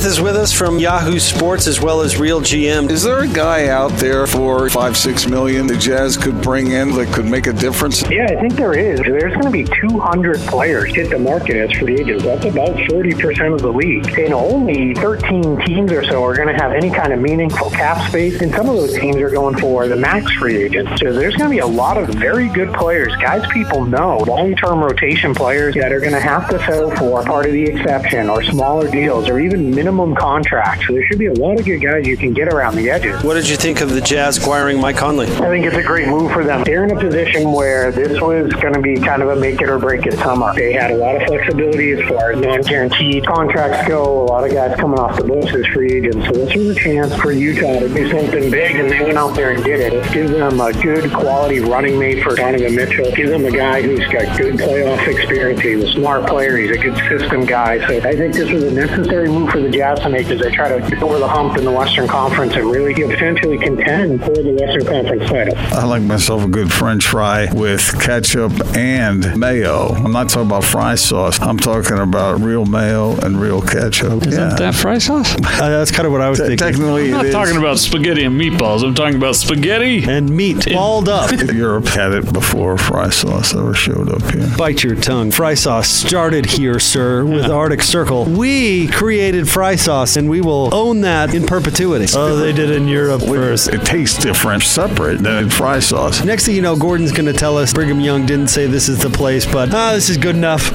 Smith is with us from Yahoo Sports as well as Real GM. Is there a guy out there for five, six million the Jazz could bring in that could make a difference? Yeah, I think there is. There's going to be 200 players hit the market as free agents. That's about 40% of the league. And only 13 teams or so are going to have any kind of meaningful cap space. And some of those teams are going for the max free agents. So there's going to be a lot of very good players, guys people know, long-term rotation players that are going to have to settle for part of the exception or smaller deals or even minimum contracts. So there should be a lot of good guys you can get around the edges. What did you think of the Jazz acquiring Mike Conley? I think it's a great move for them. They're in a position where this was going to be kind of a make it or break it summer. They had a lot of flexibility as far as non-guaranteed contracts go. A lot of guys coming off the books as free agents. So this was a chance for Utah to do something big, and they went out there and did it. It gives them a good quality running mate for Donovan Mitchell. It gives them a guy who's got good playoff experience. He's a smart player. He's a good system guy. So I think this was a necessary move for the Jazz to make as they try to get over the hump in the Western Conference and really potentially contend for the Western Conference title. I like myself a good French fry with ketchup and mayo. I'm not talking about fry sauce. I'm talking about real mayo and real ketchup. Is yeah. that, that fry sauce? Uh, that's kind of what I was Te- thinking. technically, I'm not it is. talking about spaghetti and meatballs. I'm talking about spaghetti. And meat balled up. Europe had it before fry sauce ever showed up here. Bite your tongue. Fry sauce started here, sir, with Arctic Circle. We created fry sauce, and we will own that in perpetuity. Oh, they did in Europe first. It tastes different, separate than in fry sauce. Next thing you know, Gordon's going to tell us Brigham Young didn't say this is the place, but ah, this is good enough.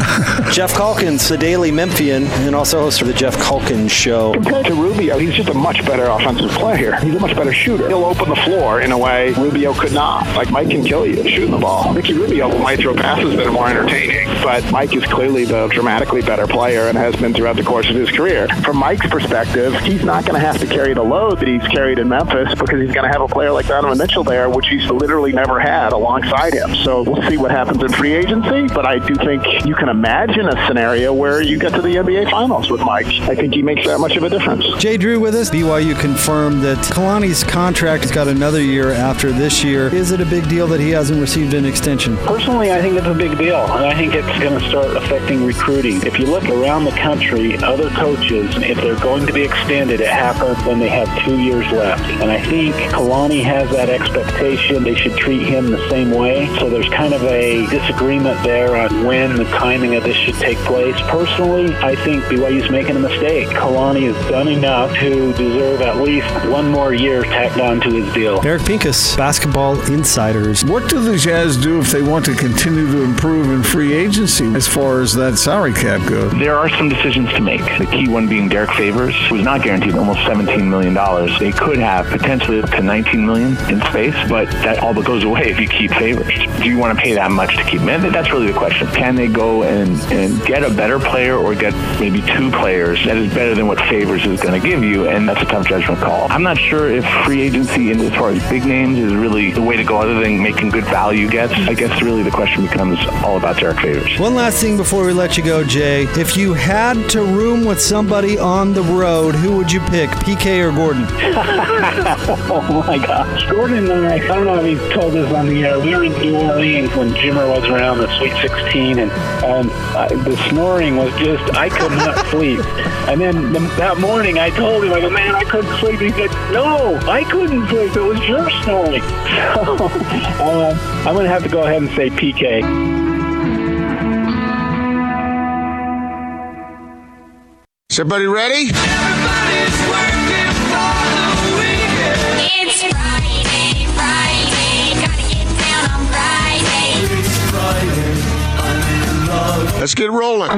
Geoff Calkins, the Daily Memphian, and also host of the Geoff Calkins Show. Compared to Rubio, he's just a much better offensive player. He's a much better shooter. He'll open the floor in a way Rubio could not. Like Mike can kill you shooting the ball. Ricky Rubio might throw passes that are more entertaining, but Mike is clearly the dramatically better player and has been throughout the course of his career. From Mike's perspective, he's not going to have to carry the load that he's carried in Memphis because he's going to have a player like Donovan Mitchell there, which he's literally never had alongside him. So we'll see what happens in free agency, but I do think you can imagine a scenario where you get to the NBA Finals with Mike. I think he makes that much of a difference. Jay Drew with us. BYU confirmed that Kalani's contract has got another year after this year. Is it a big deal that he hasn't received an extension? Personally, I think it's a big deal, and I think it's going to start affecting recruiting. If you look around the country, other coaches, if they're going to be extended, it happens when they have two years left. And I think Kalani has that expectation. They should treat him the same way. So there's kind of a disagreement there on when the timing of this should take place. Personally, I think BYU's making a mistake. Kalani has done enough to deserve at least one more year tacked on to his deal. Eric Pincus, Basketball Insiders. What do the Jazz do if they want to continue to improve in free agency as far as that salary cap goes? There are some decisions to make. The key one being Derek Favors, who's not guaranteed almost $17 million. They could have potentially up to 19 million in space, but that all but goes away if you keep Favors. Do you want to pay that much to keep him? That's really the question. Can they go and, and get a better player or get maybe two players that is better than what Favors is going to give you? And that's a tough judgment call. I'm not sure if free agency, in as far as big names, is really the way to go other than making good value gets. I guess really the question becomes all about Derek Favors. One last thing before we let you go, Jay. If you had to room with somebody on the road, who would you pick, PK or Gordon? oh my gosh. Gordon and I, I don't know if he told us on the air, we were in New Orleans when Jimmer was around the Sweet 16, and um, uh, the snoring was just, I could not sleep. And then the, that morning I told him, I go, man, I couldn't sleep. He said, no, I couldn't sleep. It was your snoring. So uh, I'm going to have to go ahead and say PK. Is everybody ready? Let's get rolling.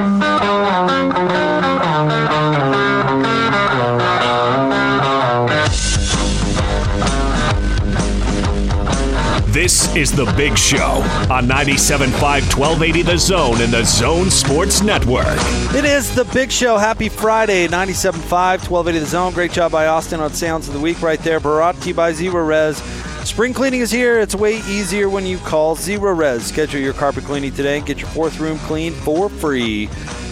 This is The Big Show on 97.5 1280 The Zone and The Zone Sports Network. It is the big show. Happy Friday, 97.5, 1280 The Zone. Great job by Austin on Sounds of the Week right there. Brought to you by Zerorez. Spring cleaning is here. It's way easier when you call Zerorez. Schedule your carpet cleaning today and get your fourth room cleaned for free.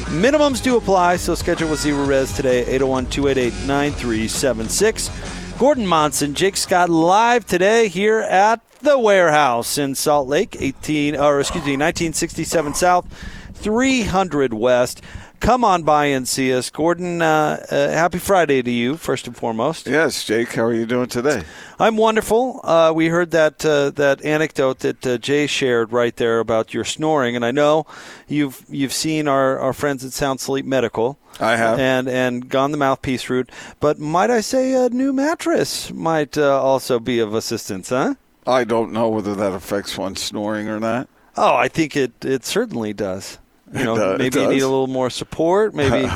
Minimums do apply, so schedule with Zerorez today, 801 288 9376. Gordon Monson, Jake Scott live today here at the warehouse in Salt Lake, 18 or excuse me, 1967 South, 300 West. Come on by and see us. Gordon, uh, uh, happy Friday to you, first and foremost. Yes, Jake, how are you doing today? I'm wonderful. Uh, we heard that uh, that anecdote that uh, Jay shared right there about your snoring, and I know you've you've seen our, our friends at Sound Sleep Medical. I have. and and gone the mouthpiece route. But might I say a new mattress might uh, also be of assistance, huh? I don't know whether that affects one snoring or not. Oh, I think it it certainly does. You know, does- maybe you need a little more support. Maybe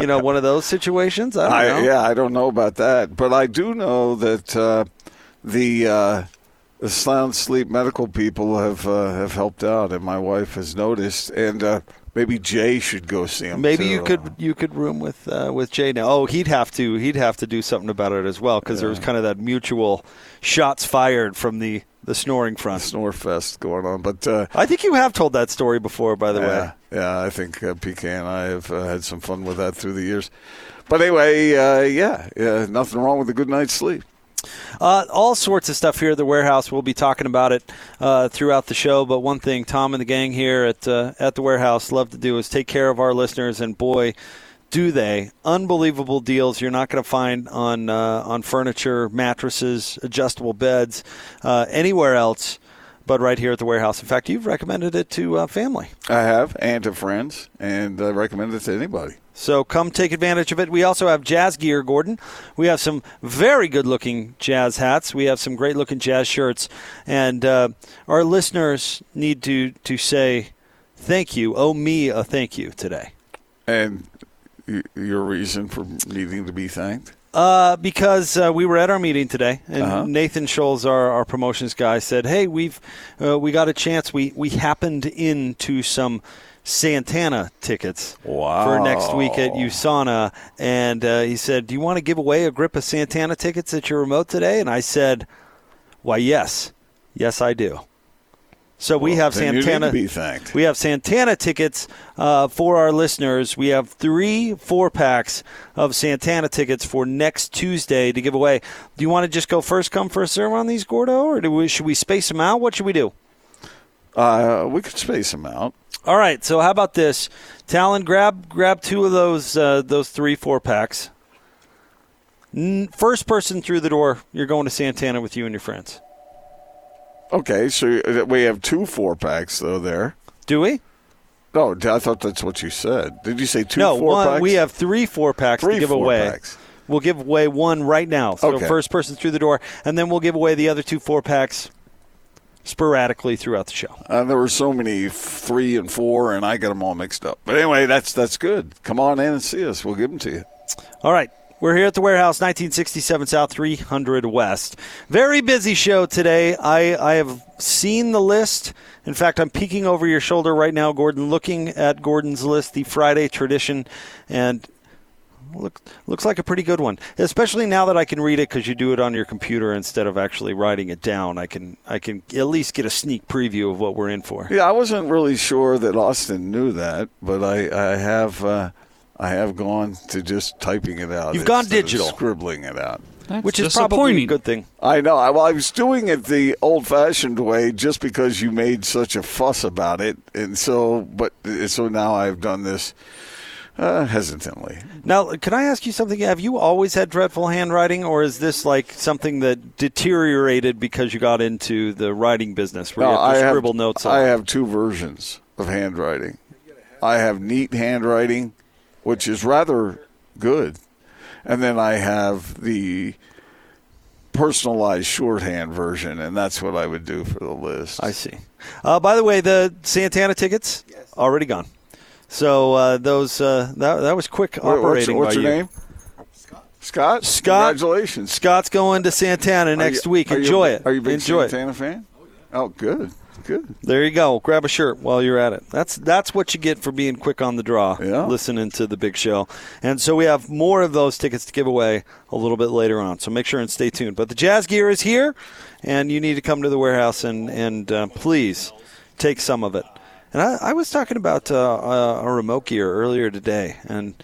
you know one of those situations. I don't know. Yeah, I don't know about that, but I do know that uh, the uh, the sound sleep medical people have uh, have helped out, and my wife has noticed, and uh, maybe Jay should go see him. Maybe too. you could you could room with uh, with Jay now. Oh, he'd have to he'd have to do something about it as well because there was kind of that mutual shots fired from the the snoring front. snore fest going on, but. Uh, I think you have told that story before, by the way. Yeah, yeah, I think uh, PK and I have uh, had some fun with that through the years. But anyway, uh, yeah, yeah, nothing wrong with a good night's sleep. Uh, all sorts of stuff here at the warehouse. We'll be talking about it uh, throughout the show. But one thing Tom and the gang here at uh, at the warehouse love to do is take care of our listeners. And boy, do they! Unbelievable deals you're not going to find on uh, on furniture, mattresses, adjustable beds, uh, anywhere else. But right here at the warehouse. In fact, you've recommended it to uh, family. I have, and to friends, and I recommend it to anybody. So come take advantage of it. We also have jazz gear, Gordon. We have some very good looking jazz hats. We have some great looking jazz shirts. And uh, our listeners need to, to say thank you, owe me a thank you today. And your reason for needing to be thanked? Uh, because uh, we were at our meeting today, and Uh-huh. Nathan Scholes, our, our promotions guy, said, "Hey, we've uh, we got a chance. We we happened into some Santana tickets for next week at USANA, and uh, he said, "Do you want to give away a grip of Santana tickets at your remote today?" And I said, "Why, yes, yes, I do." So we have then you need Santana. We have Santana tickets uh, for our listeners. We have three four packs of Santana tickets for next Tuesday to give away. Do you want to just go first come first serve on these, Gordo, or do we, should we space them out? What should we do? Uh, we could space them out. All right. So how about this, Talon? Grab grab two of those uh, those three four packs. N- First person through the door, you're going to Santana with you and your friends. Okay, so uh, we have two four packs though there. Do we? No, I thought that's what you said. Did you say two no, four one, packs? we have three four packs Three to give four away. packs. We'll give away one right now. So Okay. first person through the door, and then we'll give away the other two four packs sporadically throughout the show. Uh, there were so many three and four, and I got them all mixed up. But anyway, that's that's good. Come on in and see us. We'll give them to you. All right. We're here at the warehouse, 1967 South, 300 West. Very busy show today. I, I have seen the list. In fact, I'm peeking over your shoulder right now, Gordon, looking at Gordon's list, the Friday tradition, and look, looks like a pretty good one. Especially now that I can read it because you do it on your computer instead of actually writing it down. I can I can at least get a sneak preview of what we're in for. Yeah, I wasn't really sure that Austin knew that, but I I have uh, I have gone to just typing it out. You've gone instead of digital. scribbling it out. That's Which is probably a disappointing. good thing. I know. I, well, I was doing it the old-fashioned way, just because you made such a fuss about it, and so. But so now I've done this uh, hesitantly. Now, can I ask you something? Have you always had dreadful handwriting, or is this like something that deteriorated because you got into the writing business where you have to I scribble have, notes on? I have two versions of handwriting. I have neat handwriting, which is rather good, and then I have the personalized shorthand version, and that's what I would do for the list. I see. Uh, by the way, the Santana tickets already gone. So uh, those uh, that that was quick what's, operating. what's by your you. name? Scott. Scott. Congratulations. Scott's going to Santana next you- week. are you- Enjoy it. Are you a big Enjoy it. Santana fan? Oh, good, good. There you go. Grab a shirt while you're at it. That's that's what you get for being quick on the draw. Yeah. Listening to the big show. And so we have more of those tickets to give away a little bit later on. So make sure and stay tuned. But the jazz gear is here, and you need to come to the warehouse and and uh, please take some of it. And I, I was talking about uh, uh, a remote gear earlier today, and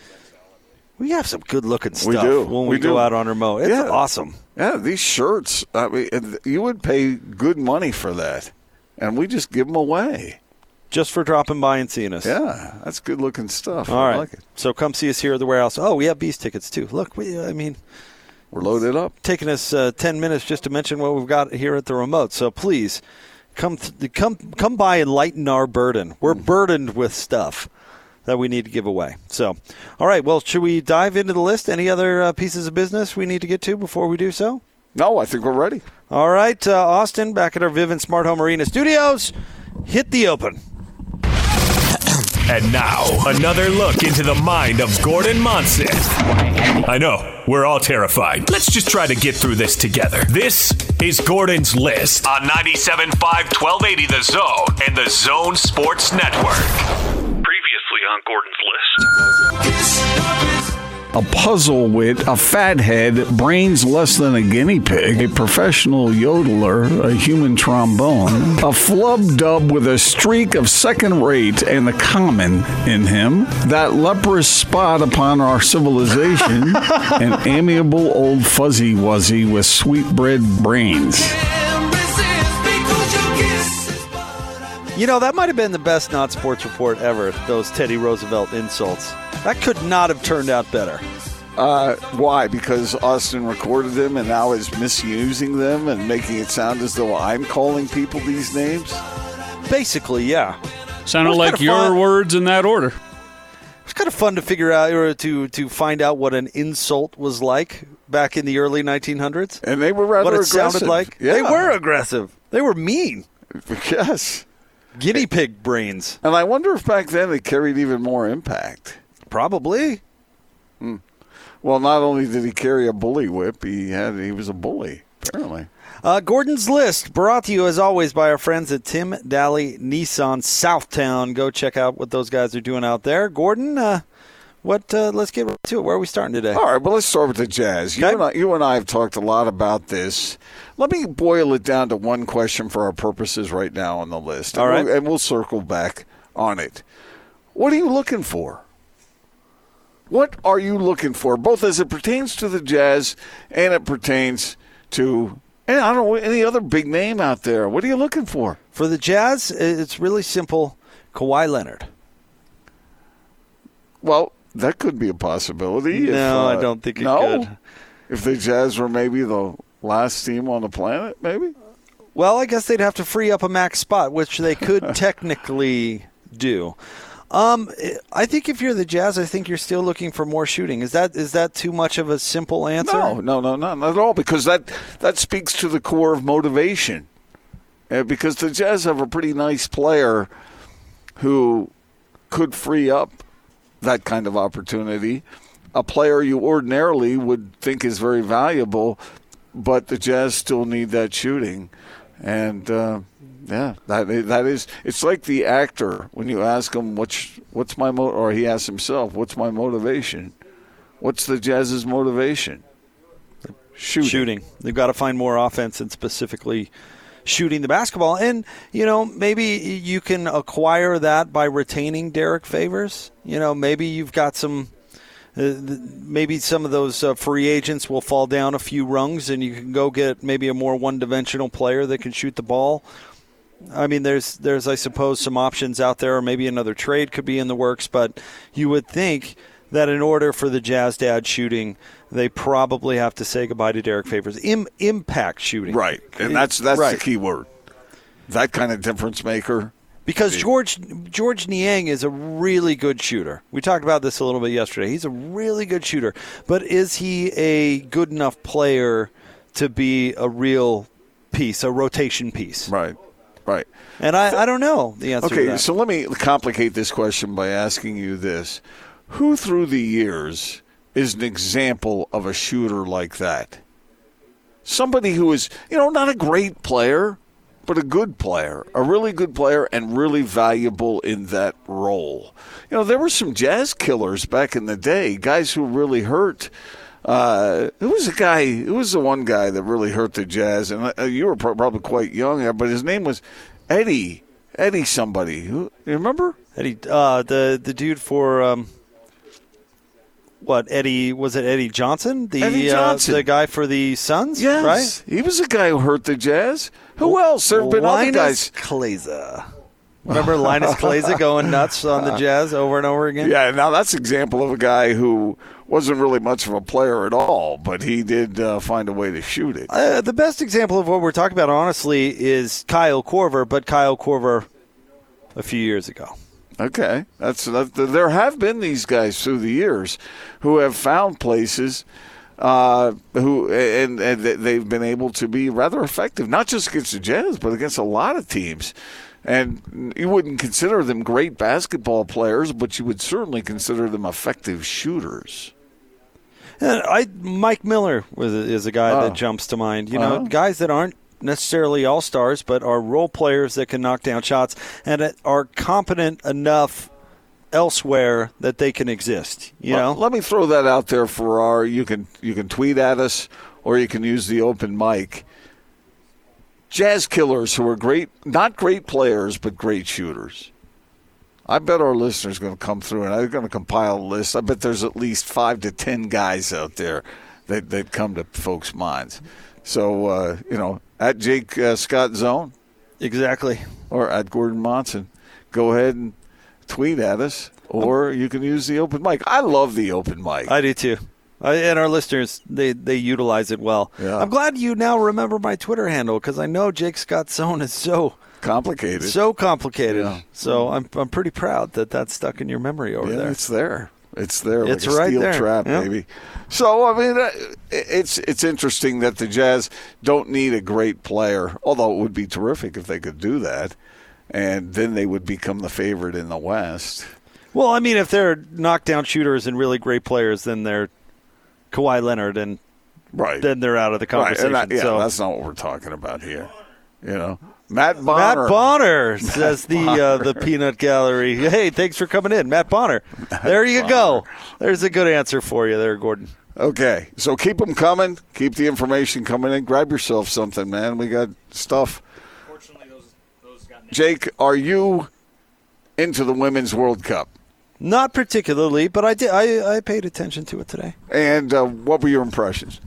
we have some good looking stuff We do. when we, We go do. out on remote. It's Yeah. awesome. Yeah, these shirts. I mean, you would pay good money for that, and we just give them away. just for dropping by and seeing us. Yeah, that's good looking stuff. All I right. like it. So come see us here at the warehouse. Oh, we have Beast tickets too. Look, we, I mean, We're loaded up. taking us uh, 10 minutes just to mention what we've got here at the remote. So please come th- come come by and lighten our burden. We're burdened with stuff that we need to give away. So, all right, well, should we dive into the list? Any other uh, pieces of business we need to get to before we do so? No, I think we're ready. All right, uh, Austin, back at our Vivint Smart Home Arena studios. Hit the open. And now, another look into the mind of Gordon Monson. I know, we're all terrified. Let's just try to get through this together. This is Gordon's List on 97.5 1280 The Zone and The Zone Sports Network. Previously on Gordon's List. A puzzle wit, a fathead, brains less than a guinea pig, a professional yodeler, a human trombone, a flub dub with a streak of second rate and the common in him, that leprous spot upon our civilization, an amiable old fuzzy wuzzy with sweetbread brains. You know, that might have been the best not sports report ever, those Teddy Roosevelt insults. That could not have turned out better. Uh, why? Because Austin recorded them and now is misusing them and making it sound as though I'm calling people these names? Basically, yeah. Sounded like your fun. words in that order. It's kind of fun to figure out or to to find out what an insult was like back in the early 1900s. And they were rather what it aggressive. sounded like. Yeah. They were aggressive. They were mean. Yes. Guinea pig brains. And I wonder if back then it carried even more impact. Probably. Well, not only did he carry a bully whip, he had he was a bully apparently. Uh, Gordon's list brought to you as always by our friends at Tim Dahle Nissan Southtown. Go check out what those guys are doing out there. Gordon, uh, what? Uh, let's get right to it. Where are we starting today? All right, well, let's start with the Jazz. You, Okay. and I, you and I have talked a lot about this. Let me boil it down to one question for our purposes right now on the list. All and right. we'll, and we'll circle back on it. What are you looking for? What are you looking for, both as it pertains to the Jazz and it pertains to, and I don't know, any other big name out there? What are you looking for? For the Jazz, it's really simple. Kawhi Leonard. Well, that could be a possibility. if, No, I uh, don't think it no? could. If the Jazz were maybe the last team on the planet, maybe? Well, I guess they'd have to free up a max spot, which they could technically do. Um, I think if you're the Jazz, I think you're still looking for more shooting. Is that is that too much of a simple answer? No, no, no, no, not at all. Because that that speaks to the core of motivation. Uh, because the Jazz have a pretty nice player who could free up that kind of opportunity. A player you ordinarily would think is very valuable, but the Jazz still need that shooting, and uh, yeah, that that is. It's like the actor when you ask him what's what's my mo, or he asks himself, "What's my motivation?" What's the Jazz's motivation? Shooting. shooting. They've got to find more offense and specifically shooting the basketball. And, you know, maybe you can acquire that by retaining Derek Favors. You know, maybe you've got some. Uh, maybe some of those uh, free agents will fall down a few rungs, and you can go get maybe a more one-dimensional player that can shoot the ball. I mean, there's there's I suppose some options out there, or maybe another trade could be in the works. But you would think that in order for the Jazz to add shooting, they probably have to say goodbye to Derek Favors. Im- impact shooting, Right, and that's that's right. the key word. That kind of difference maker. Because George Georges Niang is a really good shooter. We talked about this a little bit yesterday. He's a really good shooter, but is he a good enough player to be a real piece, a rotation piece? Right, right. And I, I don't know the answer to Okay, so let me complicate this question by asking you this: Who through the years is an example of a shooter like that? Somebody who is, you know, not a great player, but a good player, a really good player, and really valuable in that role. You know, there were some jazz killers back in the day, guys who really hurt. Uh, who was the guy? Who was the one guy that really hurt the Jazz? And uh, you were pro- probably quite young, but his name was Eddie. Eddie, somebody. Who you remember? Eddie, uh, the the dude for um, what? Eddie was it? Eddie Johnson, the Eddie Johnson. Uh, the guy for the Suns, Yes, right? he was the guy who hurt the Jazz. Who else? There have been other Linas guys. Kleiza. Remember Linas Kleiza going nuts on the Jazz over and over again? Yeah, now that's an example of a guy who wasn't really much of a player at all, but he did uh, find a way to shoot it. Uh, the best example of what we're talking about, honestly, is Kyle Korver, but Kyle Korver a few years ago. Okay, that's that, there have been these guys through the years who have found places uh, who and and they've been able to be rather effective, not just against the Jazz, but against a lot of teams. And you wouldn't consider them great basketball players, but you would certainly consider them effective shooters. And I Mike Miller was is a guy Oh. that jumps to mind. You know, Uh-huh. guys that aren't necessarily all stars, but are role players that can knock down shots and are competent enough elsewhere that they can exist. You Well, know, let me throw that out there for our. You can you can tweet at us, or you can use the open mic. Jazz killers who are great, not great players, but great shooters. I bet our listeners are going to come through, and I'm going to compile a list. I bet there's at least five to ten guys out there that that come to folks' minds. So uh, you know, at Jake uh, Scott Zone exactly. or at Gordon Monson, go ahead and tweet at us, or you can use the open mic. I love the open mic. I do too. I, and our listeners, they, they utilize it well. Yeah. I'm glad you now remember my Twitter handle because I know Jake Scott Zone is so Complicated. so complicated. Yeah. So I'm I'm pretty proud that that's stuck in your memory over yeah, there. it's there. It's there. It's like a right steel there. trap, Yeah. baby. So I mean, uh, it's it's interesting that the Jazz don't need a great player, although it would be terrific if they could do that, and then they would become the favorite in the West. Well, I mean, if they're knockdown shooters and really great players, then they're Kawhi Leonard, and Right. then they're out of the Right. conversation. And that- yeah, so that's not what we're talking about here. You know, Matt Bonner. Matt Bonner says the uh, the Peanut Gallery. Hey, thanks for coming in, Matt Bonner. There you go. There's a good answer for you there, Gordon. Okay, so keep them coming. Keep the information coming in. Grab yourself something, man. We got stuff. Jake, are you into the Women's World Cup? Not particularly, but I did. I, I paid attention to it today. And uh, what were your impressions?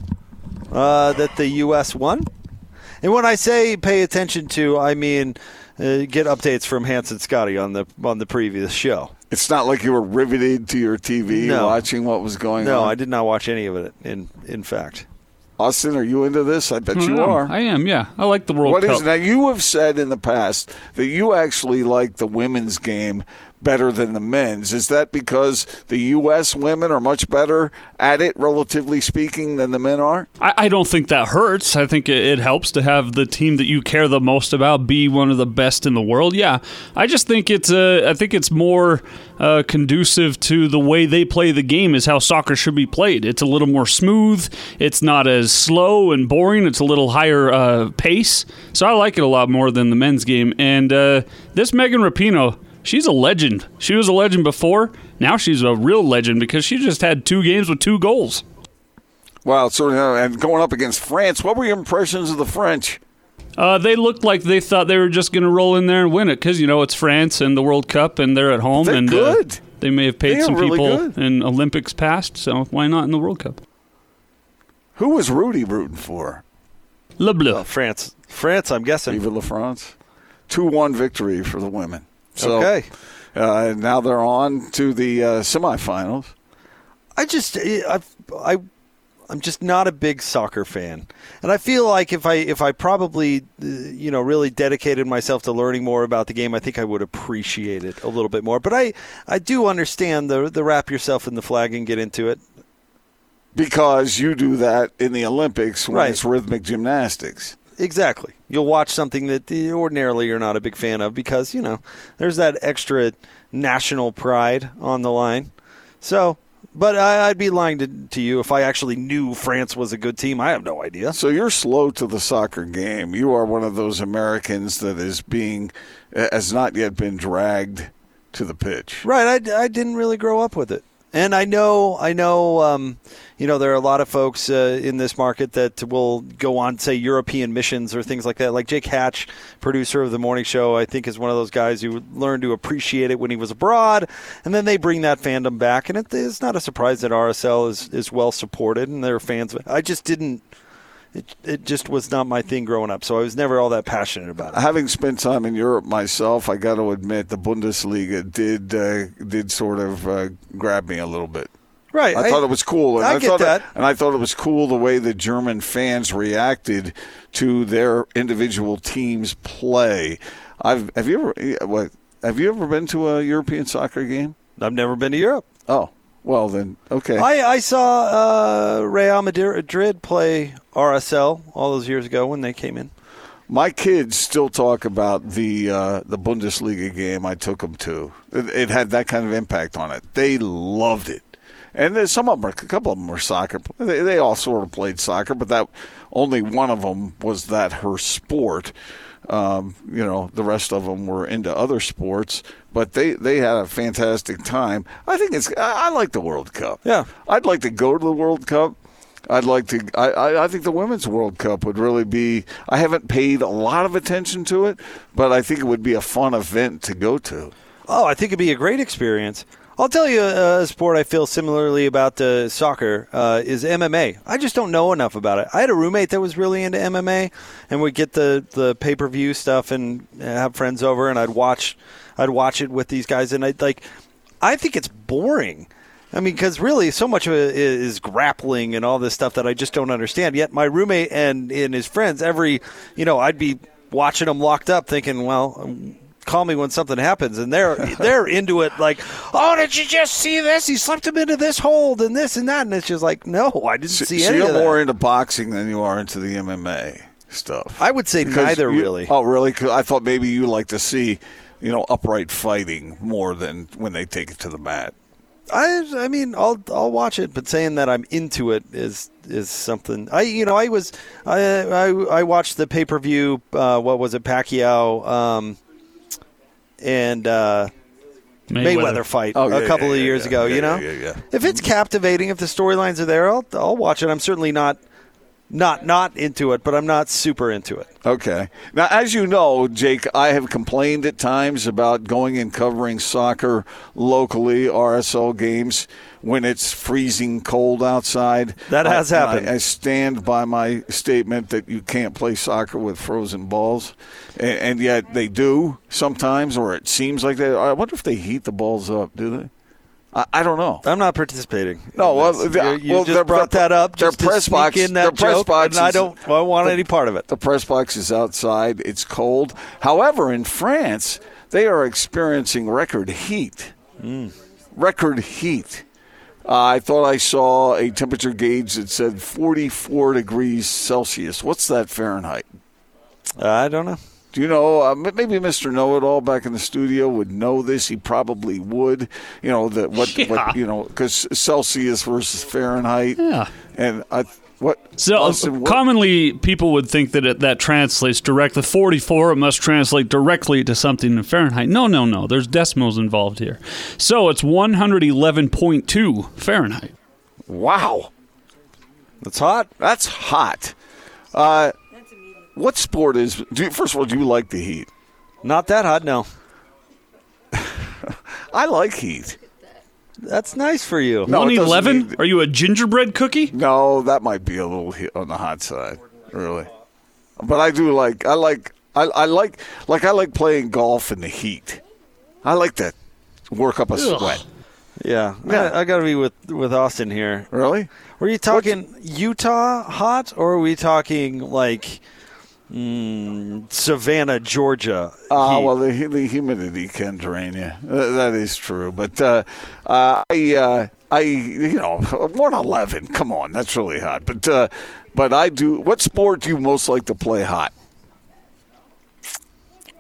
Uh, that the U.S. won. And when I say pay attention to, I mean uh, get updates from Hanson Scotty on the on the previous show. It's not like you were riveted to your TV No. watching what was going No, on. No, I did not watch any of it. In in fact, Austin, are you into this? I bet I you am. are. I am, yeah. I like the World What Cup. is now? You have said in the past that you actually like the women's game better than the men's. Is that because the U.S. women are much better at it, relatively speaking, than the men are? I, I don't think that hurts. I think it, it helps to have the team that you care the most about be one of the best in the world. Yeah, I just think it's uh, I think it's more uh, conducive to the way they play the game is how soccer should be played. It's a little more smooth. It's not as slow and boring. It's a little higher uh, pace. So I like it a lot more than the men's game. And uh, this Megan Rapinoe. She's a legend. She was a legend before. Now she's a real legend because she just had two games with two goals. Wow, so uh, and going up against France, what were your impressions of the French? Uh, they looked like they thought they were just going to roll in there and win it because you know it's France and the World Cup and they're at home They're and good. Uh, they may have paid They some really people good. in Olympics past, so why not in the World Cup? Who was Rudy rooting for? Le Bleu. France. France, I'm guessing. Vive la France. 2 1 victory for the women. So, Okay. Uh, now they're on to the uh, semifinals. I just I I I'm just not a big soccer fan, and I feel like if I if I probably uh, you know really dedicated myself to learning more about the game, I think I would appreciate it a little bit more. But I I do understand the the wrap yourself in the flag and get into it. Because you do that in the Olympics when Right. it's rhythmic gymnastics. Exactly. You'll watch something that ordinarily you're not a big fan of because, you know, there's that extra national pride on the line. So, but I, I'd be lying to, to you if I actually knew France was a good team. I have no idea. So you're slow to the soccer game. You are one of those Americans that is being has not yet been dragged to the pitch. Right. I, I didn't really grow up with it. And I know, I know, um, you know, there are a lot of folks uh, in this market that will go on, say, European missions or things like that. Like Jake Hatch, producer of the morning show, I think is one of those guys who learned to appreciate it when he was abroad, and then they bring that fandom back. And it, it's not a surprise that RSL is is well supported and they're fans. I just didn't. It, it just was not my thing growing up. So I was never all that passionate about it. Having spent time in Europe myself, I got to admit the Bundesliga did uh, did sort of uh, grab me a little bit. Right. I, thought it was cool, and I get thought that. and I thought it was cool the way the German fans reacted to their individual teams' play. I've have you ever what have you ever been to a European soccer game? I've never been to Europe. Oh, well then, okay. I, I saw uh, Real Madrid play RSL all those years ago when they came in. My kids still talk about the uh, the Bundesliga game I took them to. It, it had that kind of impact on it. They loved it, and there's some of them, are, a couple of them were soccer. They, they all sort of played soccer, but that only one of them was that her sport. Um, you know, the rest of them were into other sports, but they, they had a fantastic time. I think it's I, I like the World Cup. Yeah. I'd like to go to the World Cup. I'd like to. I, I, I think the Women's World Cup would really be. I haven't paid a lot of attention to it, but I think it would be a fun event to go to. Oh, I think it'd be a great experience. I'll tell you a sport I feel similarly about soccer uh, is MMA. I just don't know enough about it. I had a roommate that was really into MMA, and we'd get the, the pay per view stuff and have friends over, and I'd watch I'd watch it with these guys, and I'd like I think it's boring. I mean, because really, so much of it is grappling and all this stuff that I just don't understand. Yet my roommate and, and his friends, every you know, I'd be watching them locked up, thinking, well. Call me when something happens, and they're they're into it. Like, oh, did you just see this? He slipped him into this hold and this and that, and it's just like, no, I didn't So, see so any you're more into boxing than you are into the MMA stuff. I would say Because neither, you- really. Oh, really? 'Cause I thought maybe you like to see, you know, upright fighting more than when they take it to the mat. I I mean I'll I'll watch it, but saying that I'm into it is is something. I you know I was I I, I watched the pay per view. Uh, what was it, Pacquiao um, and uh, Mayweather. fight Oh, yeah, a couple yeah, of yeah, years yeah, ago. yeah, you know, yeah, yeah, yeah. if it's captivating, if the storylines are there, I'll I'll watch it. I'm certainly not not not into it, but I'm not super into it. Okay. Now, as you know, Jake, I have complained at times about going and covering soccer locally, RSL games, when it's freezing cold outside. That has and happened. I, I stand by my statement that you can't play soccer with frozen balls, and, and yet they do sometimes, or it seems like they. I wonder if they heat the balls up. Do they? I, I don't know. I'm not participating. No, well, the- you, you well, just brought that up. their just to press box- in that their press joke, box and I don't I don't want any part of it. The press box is outside. It's cold. However, in France, they are experiencing record heat. Hmm. Record heat. Uh, I thought I saw a temperature gauge that said 44 degrees Celsius. What's that Fahrenheit? I don't know. Do you know? Uh, maybe Mr. Know It All back in the studio would know this. He probably would. You know that what? Yeah. what you know because Celsius versus Fahrenheit. Yeah. And I what? So Austin, what- commonly, people would think that it, that translates directly. Forty-four, it must translate directly to something in Fahrenheit. No, no, no. There's decimals involved here. So it's one hundred eleven point two Fahrenheit. Wow. That's hot. That's hot. Uh, what sport is? Do you, first of all, do you like the heat? Not that hot. No, I like heat. That's nice for you. No, One it doesn't eleven? mean- Are you a gingerbread cookie? No, that might be a little hit on the hot side, really. But I do like. I like. I, I like. Like I like playing golf in the heat. I like to work up a sweat. Yeah, I I gotta be with with Austin here. Really? Were you talking Utah hot, or are we talking like mm, Savannah, Georgia? Ah, heat? well, the, the humidity can drain you. Uh, that is true. But uh, uh, I, uh, I, you know, one eleven. Come on, that's really hot. But, uh, but I do. What sport do you most like to play hot?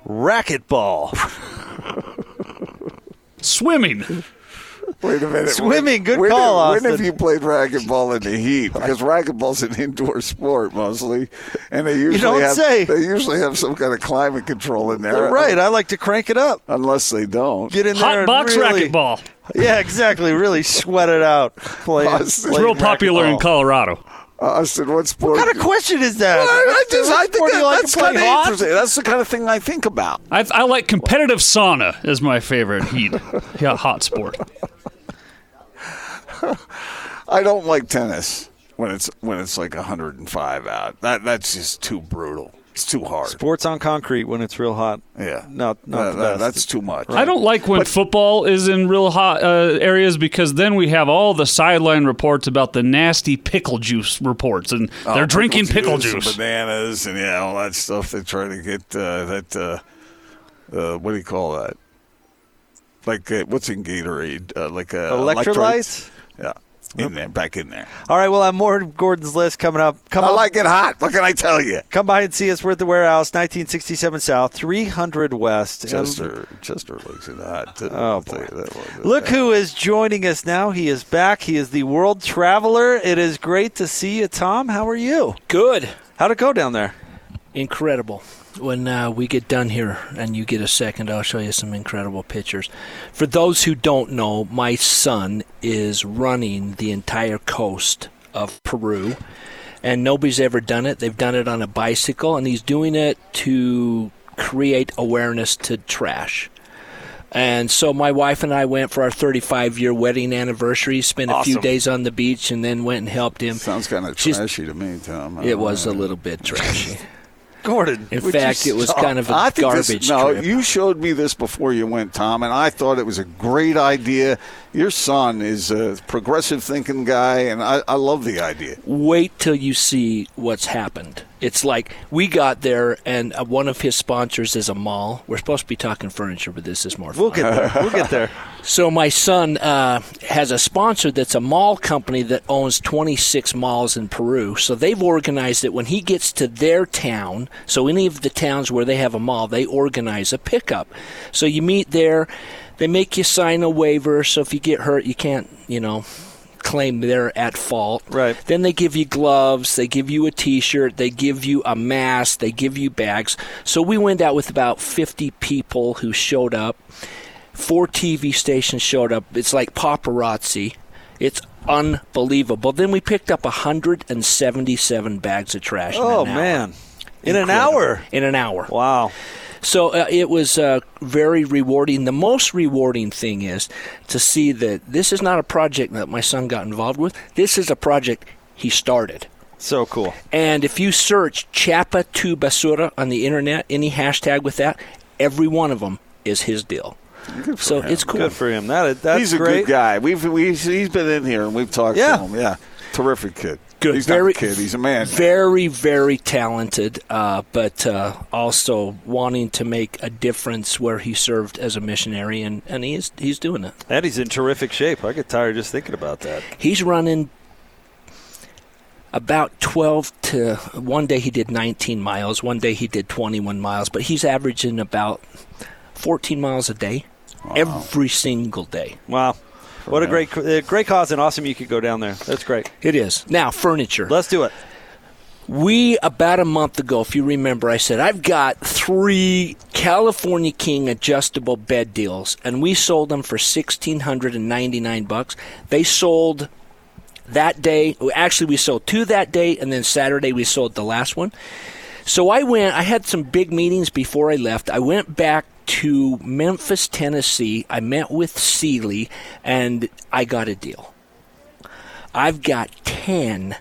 racquetball, Swimming. Wait a minute. Swimming, good when, call, When have you played racquetball in the heat? Because racquetball's an indoor sport mostly, and they usually don't have say. they usually have some kind of climate control in there. right? I like to crank it up, Unless they don't. get in there, Hot box really, racquetball. Yeah, exactly. Really sweat it out. Playing, Austin. It's playing real popular in. Colorado. Uh, Austin, what sport? What kind of question is that? Well, I What- just, I think that, like that's kind of hot? interesting. That's the kind of thing I think about. I, I like competitive sauna as my favorite heat. Yeah, hot sport. I don't like tennis. when it's when it's like 105 out. That that's just too brutal. It's too hard. Sports on concrete when it's real hot. Yeah, Not not That- the that- best. that's too much. I don't like when football is in real hot uh, areas because then we have all the sideline reports about the nasty pickle juice reports, and Oh, they're drinking pickle juice, and juice. bananas, and yeah, all that stuff. They try to get uh, that. Uh, uh, what do you call that? Like uh, what's in Gatorade? Uh, like uh, Electrolytes? Yeah, in there, back in there. All right, we'll have more of Gordon's list coming up. Come I on, like it hot. What can I tell you? come by and see us. We're at the warehouse, 1967 South, 300 West. And Chester, Chester looks hot. Too. Oh, I'll tell you that one. Look who is joining us now. He is back. He is the world traveler. It is great to see you, Tom. How are you? Good. How'd it go down there? Incredible. When uh, we get done here and you get a second, I'll show you some incredible pictures. For those who don't know, my son is running the entire coast of Peru, and nobody's ever done it. They've done it on a bicycle, and he's doing it to create awareness to trash. And so my wife and I went for our 35 year wedding anniversary, spent a few days on the beach, and then went and helped him. Sounds kind of She's- trashy to me, Tom. I It don't was a little bit trashy. Gordon. In fact, it was stop? kind of a I think this- no, trip. you showed me this before you went, Tom, and I thought it was a great idea. Your son is a progressive thinking guy, and I, I love the idea. Wait till you see what's happened. It's like we got there, and uh, one of his sponsors is a mall. We're supposed to be talking furniture, but this is more fun. We'll get there. We'll get there. So my son uh, has a sponsor that's a mall company that owns 26 malls in Peru. So they've organized it when he gets to their town. So any of the towns where they have a mall, they organize a pickup. So you meet there. They make you sign a waiver. So if you get hurt, you can't, you know, claim they're at fault. Right. Then they give you gloves, they give you a t-shirt, they give you a mask, they give you bags. So we went out with about 50 people who showed up. Four TV stations showed up. It's like paparazzi. It's unbelievable. Then we picked up 177 bags of trash. in Oh, hour. man. In an hour? In an hour. Wow. So uh, it was uh, very rewarding. The most rewarding thing is to see that this is not a project that my son got involved with. This is a project he started. So cool. And if you search Chapa tu Basura on the internet, any hashtag with that, every one of them is his deal. So it's cool. Good for him. That that's he's a great. good guy. We've we, he's been in here and we've talked Yeah. to him. Yeah, terrific kid. Good. He's very, not a kid. He's a man. Very, very talented, uh, but uh, also wanting to make a difference where he served as a missionary, and, and he is, he's doing it. And he's in terrific shape. I get tired just thinking about that. He's running about 12 to one day he did 19 miles, one day he did 21 miles, but he's averaging about 14 miles a day every single day. Wow. What a great uh, great cause and awesome you could go down there. That's great. It is. Now, furniture. Let's do it. We, about a month ago, if you remember, I said, I've got three California King adjustable bed deals, and we sold them for 1699 bucks. They sold that day. Actually, we sold two that day, and then Saturday we sold the last one. So I went, I had some big meetings before I left. I went back to Memphis, Tennessee. I met with Sealy, and I got a deal. I've got 10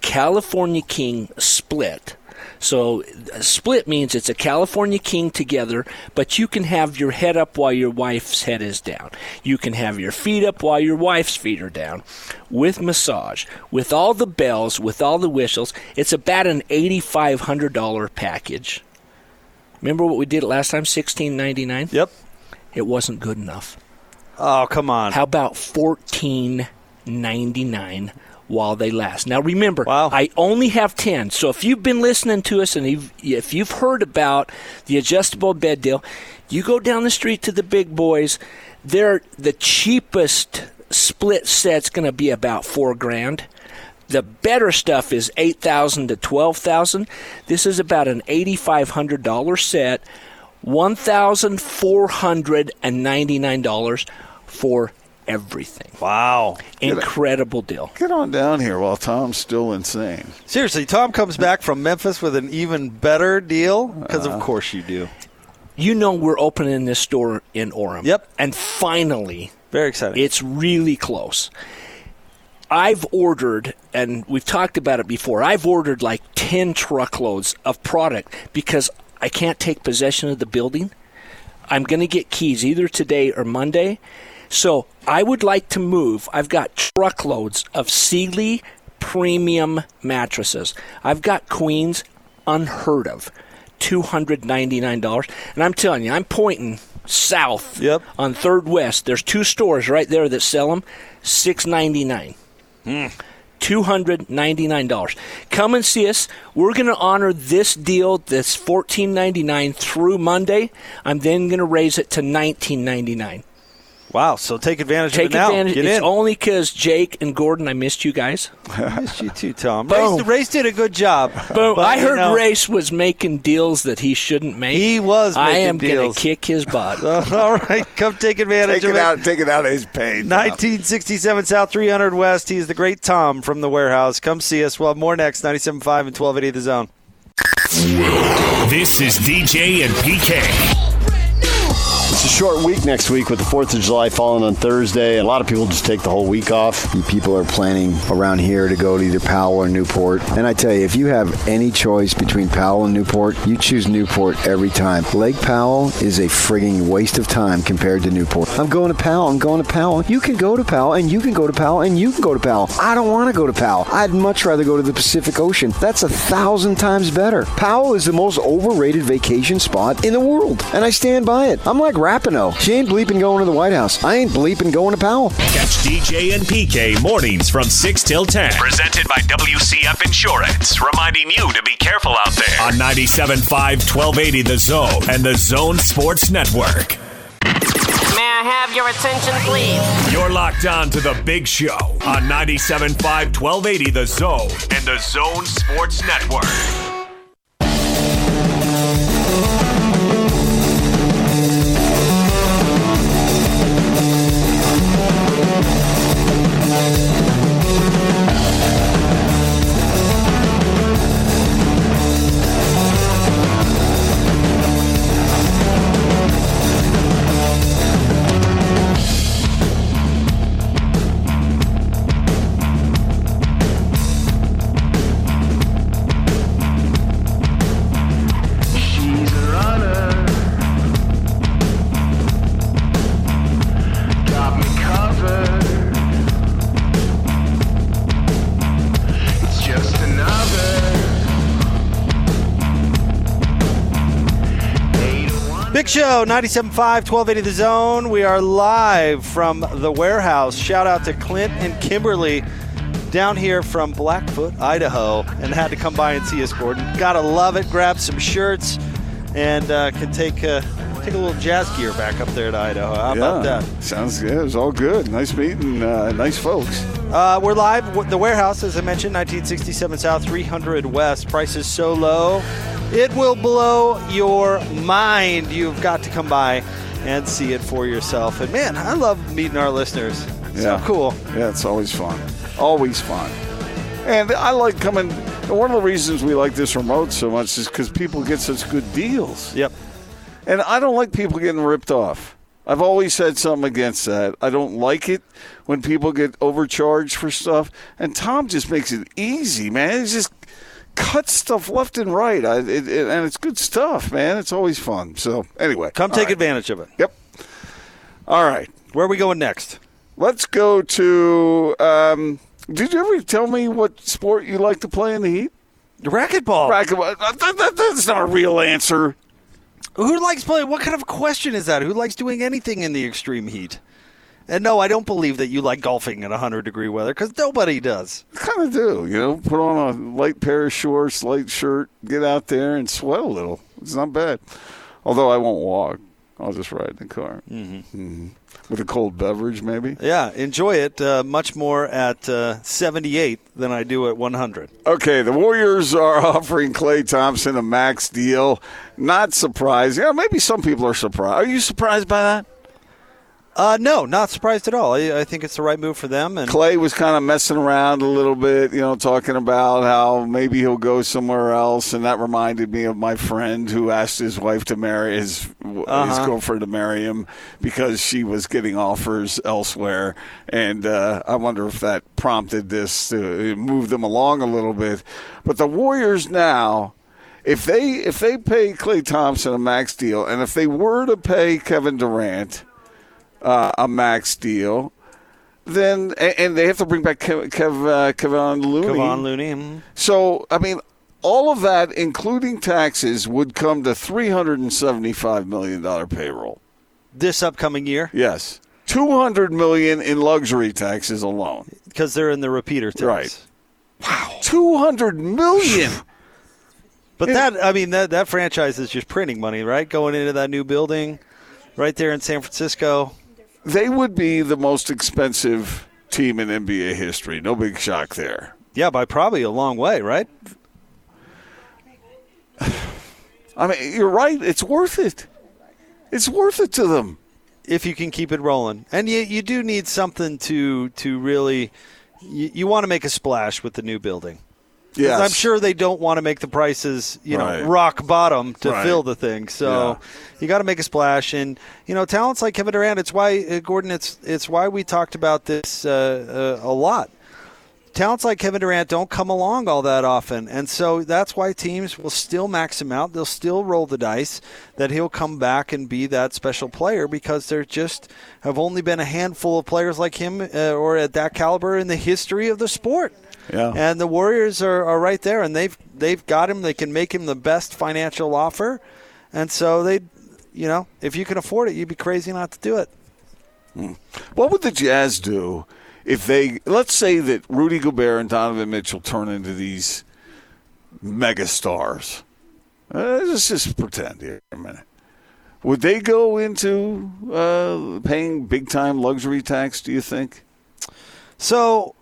California King split. So, a split means it's a California King together, but you can have your head up while your wife's head is down. You can have your feet up while your wife's feet are down with massage, with all the bells, with all the whistles. It's about an $8,500 package. Remember what we did last time? Sixteen ninety nine. Yep. It wasn't good enough. Oh, come on. How about fourteen ninety nine while they last? Now remember, I only have ten. So if you've been listening to us and you've, if you've heard about the adjustable bed deal, you go down the street to the big boys. They're the cheapest split set's going to be about four grand. The better stuff is eight thousand to twelve thousand. This is about an eighty-five hundred dollar set, one thousand four hundred and ninety-nine dollars for everything. Wow, incredible deal. Get on down here while Tom's still insane. Seriously, Tom comes back from Memphis with an even better deal because of uh-huh. course you do. You know we're opening this store in Orem. Yep. And finally, very exciting. It's really close. I've ordered, and we've talked about it before. I've ordered like ten truckloads of product because I can't take possession of the building. I'm going to get keys either today or Monday. So I would like to move. I've got truckloads of Sealy premium mattresses. I've got queens unheard of. $299. And I'm telling you, I'm pointing south Yep. on Third West. There's two stores right there that sell them. $699. $299. Come and see us. We're going to honor this deal that's $14.99 through Monday. I'm then going to raise it to $19.99. Wow. So take advantage Take of it now. advantage. Get it's in. only because Jake and Gordon, I missed you guys. I missed you too, Tom. Boom. Race, Race did a good job. Boom. But, I you heard know, Race was making deals that he shouldn't make. He was I am going to kick his butt. All right. Come take advantage Take of it it. out. Take it out of his pay. Tom. 1967 South 300 West. He's the great Tom from the warehouse. Come see us. We'll have more next. 97.5 and 1280 The Zone. This is DJ and PK. A short week next week with the 4th of July falling on Thursday. A lot of people just take the whole week off. People are planning around here to go to either Powell or Newport. And I tell you, if you have any choice between Powell and Newport, you choose Newport every time. Lake Powell is a frigging waste of time compared to Newport. I'm going to Powell. I'm going to Powell. You can go to Powell, and you can go to Powell, and you can go to Powell. I don't want to go to Powell. I'd much rather go to the Pacific Ocean. That's a thousand times better. Powell is the most overrated vacation spot in the world, and I stand by it. I'm like Rapinoe. She ain't bleeping going to the White House. I ain't bleeping going to Powell. Catch DJ and PK mornings from 6 till 10. Presented by WCF Insurance, reminding you to be careful out there. On 97.5, 1280 The Zone and the Zone Sports Network. May I have your attention, please? You're locked on to the big show on 97.5, 1280 The Zone and the Zone Sports Network. Show, 97.5, 1280 The Zone. We are live from the warehouse. Shout out to Clint and Kimberly down here from Blackfoot, Idaho, and had to come by and see us, Gordon. Gotta love it. Grab some shirts and uh, can take, uh, take a little jazz gear back up there to Idaho. How about that? Sounds good. It was all good. Nice meeting. Uh, nice folks. Uh, we're live. The warehouse, as I mentioned, 1967 South, 300 West. Prices so low, it will blow your mind. You've got to come by and see it for yourself. And man, I love meeting our listeners. So cool. Yeah, it's always fun. Always fun. And I like coming. One of the reasons we like this remote so much is because people get such good deals. Yep. And I don't like people getting ripped off. I've always said something against that. I don't like it when people get overcharged for stuff. And Tom just makes it easy, man. He just cuts stuff left and right. I, it, it, and it's good stuff, man. It's always fun. So, anyway. Come take right. advantage of it. Yep. All right. Where are we going next? Let's go to. Um, did you ever tell me what sport you like to play in the heat? Racquetball. Racquetball. That- that- that's not a real answer. Who likes playing? What kind of question is that? Who likes doing anything in the extreme heat? And no, I don't believe that you like golfing in 100 degree weather because nobody does. kind of do. You know, put on a light pair of shorts, light shirt, get out there and sweat a little. It's not bad. Although I won't walk, I'll just ride in the car mm-hmm. with a cold beverage, maybe. Yeah, enjoy it uh, much more at uh, 78 than I do at 100. Okay, the Warriors are offering Klay Thompson a max deal. Not surprised. Yeah, maybe some people are surprised. Are you surprised by that? Uh, no, not surprised at all. I, I think it's the right move for them. And Klay was kind of messing around a little bit, you know, talking about how maybe he'll go somewhere else, and that reminded me of my friend who asked his wife to marry his his Uh-huh. girlfriend to marry him because she was getting offers elsewhere, and uh, I wonder if that prompted this to move them along a little bit. But the Warriors now. If they if they pay Klay Thompson a max deal, and if they were to pay Kevin Durant uh, a max deal, then and, and they have to bring back Kev, Kev, uh, Kevon Looney. Kevon Looney. mm. So I mean, all of that, including taxes, would come to three hundred and seventy-five million dollar payroll. this upcoming year Yes, two hundred million in luxury taxes alone. because they're in the repeater tax. Right. Wow, two hundred million. But that, I mean, that that franchise is just printing money, right? Going into that new building, right there in San Francisco. They would be the most expensive team in NBA history. No big shock there. Yeah, by probably a long way, right? I mean, you're right. It's worth it. It's worth it to them. If you can keep it rolling, and you you do need something to to really, you, you want to make a splash with the new building. Yes. I'm sure they don't want to make the prices, you know, Right. rock bottom to Right. fill the thing. So you got to make a splash, and you know, talents like Kevin Durant. It's why uh, Gordon. It's it's why we talked about this uh, uh, a lot. Talents like Kevin Durant don't come along all that often, and so that's why teams will still max him out. They'll still roll the dice that he'll come back and be that special player because there just have only been a handful of players like him uh, or at that caliber in the history of the sport. Yeah. And the Warriors are, are right there, and they've they've got him. They can make him the best financial offer, and so they, you know, if you can afford it, you'd be crazy not to do it. What would the Jazz do if they, let's say that Rudy Gobert and Donovan Mitchell turn into these mega stars? Uh, let's just pretend here a minute. Would they go into uh, paying big time luxury tax, do you think? So,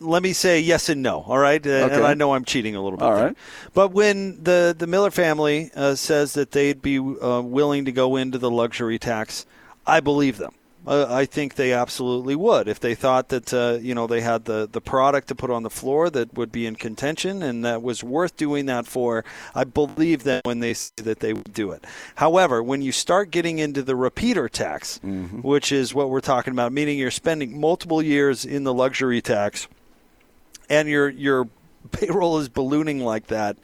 let me say yes and no. All right, Uh, Okay. and I know I'm cheating a little bit. All there. right. but when the the Miller family uh, says that they'd be uh, willing to go into the luxury tax, I believe them. Uh, I think they absolutely would if they thought that uh, you know they had the, the product to put on the floor that would be in contention and that was worth doing that for. I believe that when they say that they would do it. However, when you start getting into the repeater tax, which is what we're talking about, meaning you're spending multiple years in the luxury tax, and your your payroll is ballooning like that.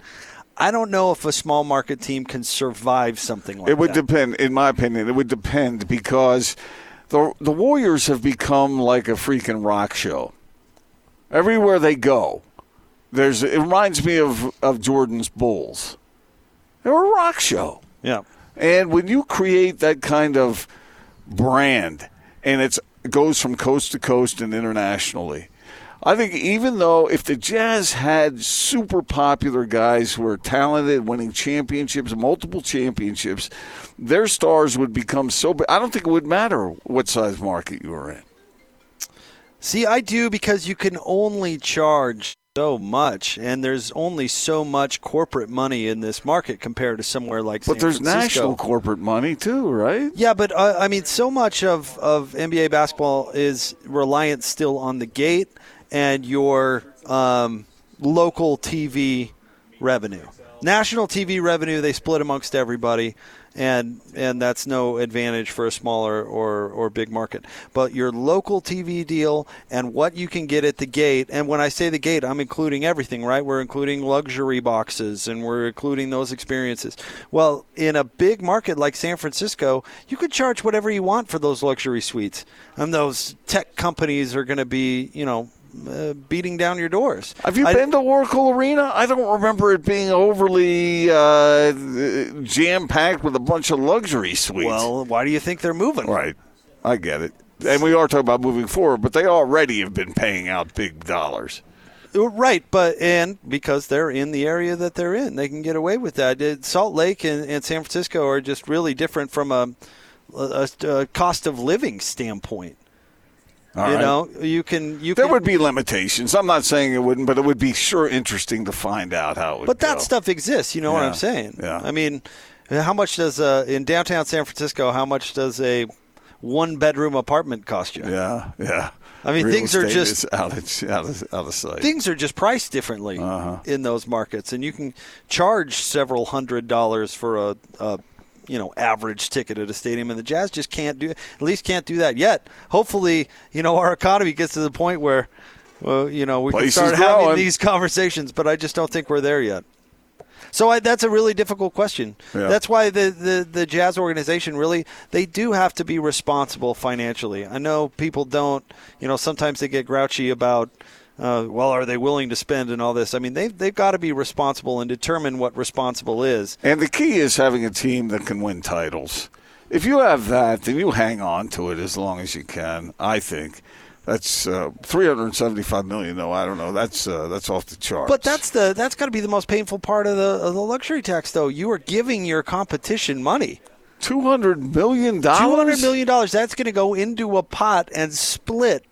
I don't know if a small market team can survive something like that. it would that. depend, in my opinion, it would depend because the, the Warriors have become like a freaking rock show. Everywhere they go, there's it reminds me of, of Jordan's Bulls. They're a rock show. yeah. And when you create that kind of brand and it's, it goes from coast to coast and internationally, I think even though if the Jazz had super popular guys who are talented, winning championships, multiple championships, their stars would become so big. I don't think it would matter what size market you were in. See, I do because you can only charge so much, and there's only so much corporate money in this market compared to somewhere like. But San there's Francisco. national corporate money too, right? Yeah, but uh, I mean, so much of, of NBA basketball is reliant still on the gate and your um, local TV revenue. National TV revenue they split amongst everybody, and and that's no advantage for a smaller or, or big market. But your local TV deal and what you can get at the gate, and when I say the gate, I'm including everything, right? We're including luxury boxes and we're including those experiences. Well, in a big market like San Francisco, you could charge whatever you want for those luxury suites, and those tech companies are going to be, you know. Uh, beating down your doors. Have you I- been to Oracle Arena? I don't remember it being overly uh, jam packed with a bunch of luxury suites. Well, why do you think they're moving? Right. I get it. And we are talking about moving forward, but they already have been paying out big dollars. Right, but and because they're in the area that they're in, they can get away with that. Uh, Salt Lake and, and San Francisco are just really different from a, a, a cost of living standpoint. All you right. know, you can you There can, would be limitations. I'm not saying it wouldn't, but it would be sure interesting to find out how it would but that go. stuff exists. You know what I'm saying? yeah. I mean, How much does uh, in downtown San Francisco? How much does a one bedroom apartment cost you? Yeah, yeah. I mean, Real things are just out of out of, out of sight. things are just priced differently Uh-huh. in those markets, and you can charge several hundred dollars for a, a you know average ticket at a stadium, and the Jazz just can't do at least can't do that yet. Hopefully, you know our economy gets to the point where, well, you know, we Place can start having these conversations, but I just don't think we're there yet. So I, that's a really difficult question. Yeah. That's why the, the, the Jazz organization really they do have to be responsible financially. I know people don't, you know, sometimes they get grouchy about, uh, well, are they willing to spend and all this? I mean, they've they've got to be responsible and determine what responsible is. And the key is having a team that can win titles. If you have that, then you hang on to it as long as you can. I think that's uh, three hundred seventy-five million. Though I don't know. That's uh, that's off the chart. But that's the that's got to be the most painful part of the of the luxury tax, though. You are giving your competition money. two hundred million dollars. Two hundred million dollars. That's going to go into a pot and split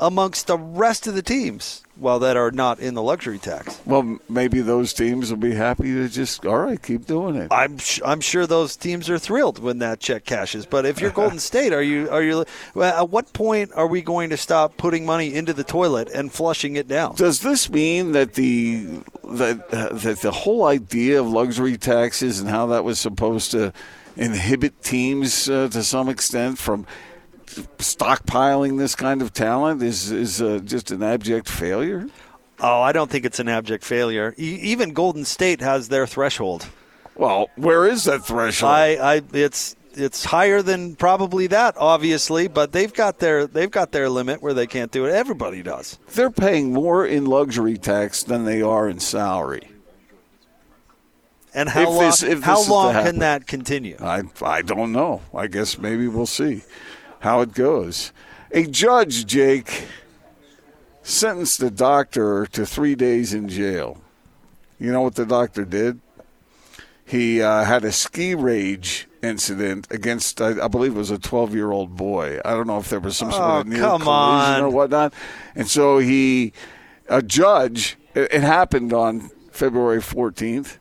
amongst the rest of the teams, well, that are not in the luxury tax. Well, maybe those teams will be happy to just all right, keep doing it. I'm sh- I'm sure those teams are thrilled when that check cashes. But if you're Golden State, are you are you? Well, at what point are we going to stop putting money into the toilet and flushing it down? Does this mean that the that uh, that the whole idea of luxury taxes and how that was supposed to inhibit teams uh, to some extent from stockpiling this kind of talent is is uh, just an abject failure? Oh, I don't think it's an abject failure. E- even Golden State has their threshold. Well, where is that threshold? I, I it's it's higher than probably that, obviously, but they've got their they've got their limit where they can't do it. Everybody does. They're paying more in luxury tax than they are in salary. And how If long? this- how long can that continue? I I don't know. I guess maybe we'll see how it goes. A judge, Jake, sentenced a doctor to three days in jail. You know what the doctor did? He uh, had a ski rage incident against, I, I believe it was a 12 year old boy. I don't know if there was some sort Oh, of near collision on. or whatnot. And so he, a judge, it, it happened on February 14th.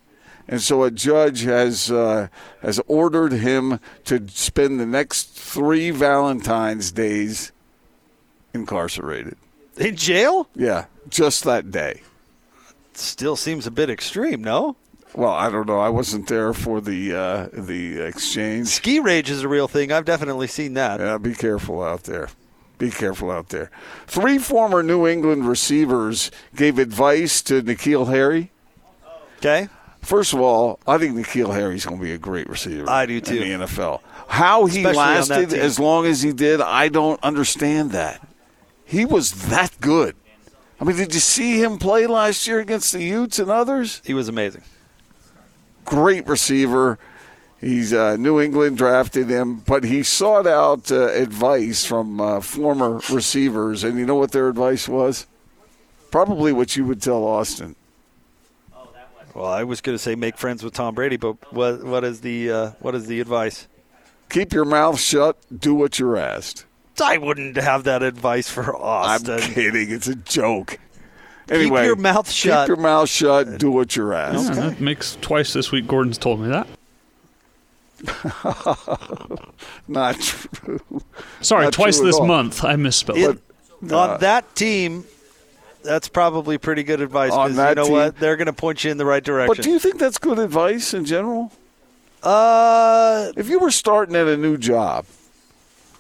And so a judge has uh, has ordered him to spend the next three Valentine's days incarcerated. In jail? Yeah, just that day. Still seems a bit extreme, no? Well, I don't know. I wasn't there for the uh, the exchange. Ski rage is a real thing. I've definitely seen that. Yeah, be careful out there. Be careful out there. Three former New England receivers gave advice to N'Keal Harry. Okay. First of all, I think N'Keal Harry's going to be a great receiver. I do, too. In the NFL. How he Especially lasted as long as he did, I don't understand that. He was that good. I mean, did you see him play last year against the Utes and others? He was amazing. Great receiver. He's uh, New England drafted him, but he sought out uh, advice from uh, former receivers, and you know what their advice was? Probably what you would tell Austin. Well, I was going to say make friends with Tom Brady, but what what is the uh, what is the advice? Keep your mouth shut. Do what you're asked. I wouldn't have that advice for Austin. I'm kidding. It's a joke. Anyway, your mouth shut. Keep your mouth shut. Do what you're asked. Yeah, that makes twice this week. Gordon's told me that. Not true. Sorry, Not twice true this all. month. I misspelled. It- it. on that team, that's probably pretty good advice. On that you know team- what? They're going to point you in the right direction. But do you think that's good advice in general? uh, If you were starting at a new job,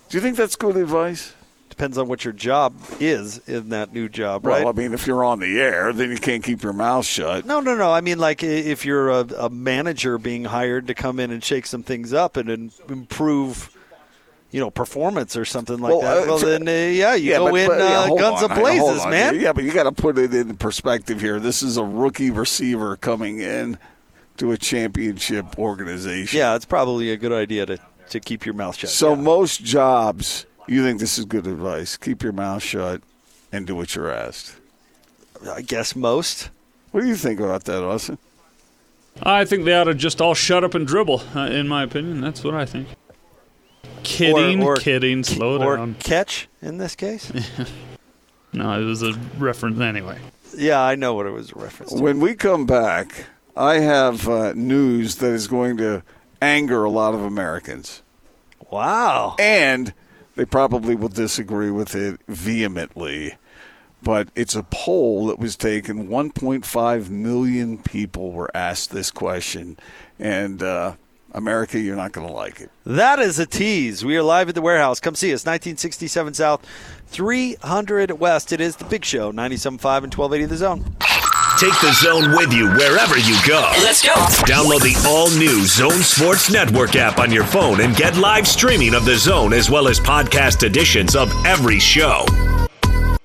do you think that's good advice? depends on what your job is in that new job, right? Well, I mean, if you're on the air, then you can't keep your mouth shut. No, no, no. I mean, like if you're a, a manager being hired to come in and shake some things up and in, improve, you know, performance or something like Well, that. uh, well, for- then uh, yeah, you Yeah, go but- in but, yeah, uh, guns on, a hold blazes, on. man. Yeah, but you got to put it in perspective here. This is a rookie receiver coming in to a championship organization. Yeah, it's probably a good idea to, to keep your mouth shut. So most jobs, you think this is good advice. Keep your mouth shut and do what you're asked. I guess most. What do you think about that, Austin? I think they ought to just all shut up and dribble. Uh, in my opinion, that's what I think. Kidding, Or- or- kidding. Slow or down. catch in this case. No, it was a reference anyway. yeah, I know what it was a reference to. When we come back, I have uh, news that is going to anger a lot of Americans. Wow. And they probably will disagree with it vehemently. But it's a poll that was taken. 1.5 million people were asked this question. And uh, America, you're not going to like it. That is a tease. We are live at the warehouse. Come see us, 1967 South, 300 West. It is the big show, 97.5 and 1280 The Zone. Take the zone with you wherever you go. Let's go. Download the all new Zone Sports Network app on your phone and get live streaming of the zone as well as podcast editions of every show.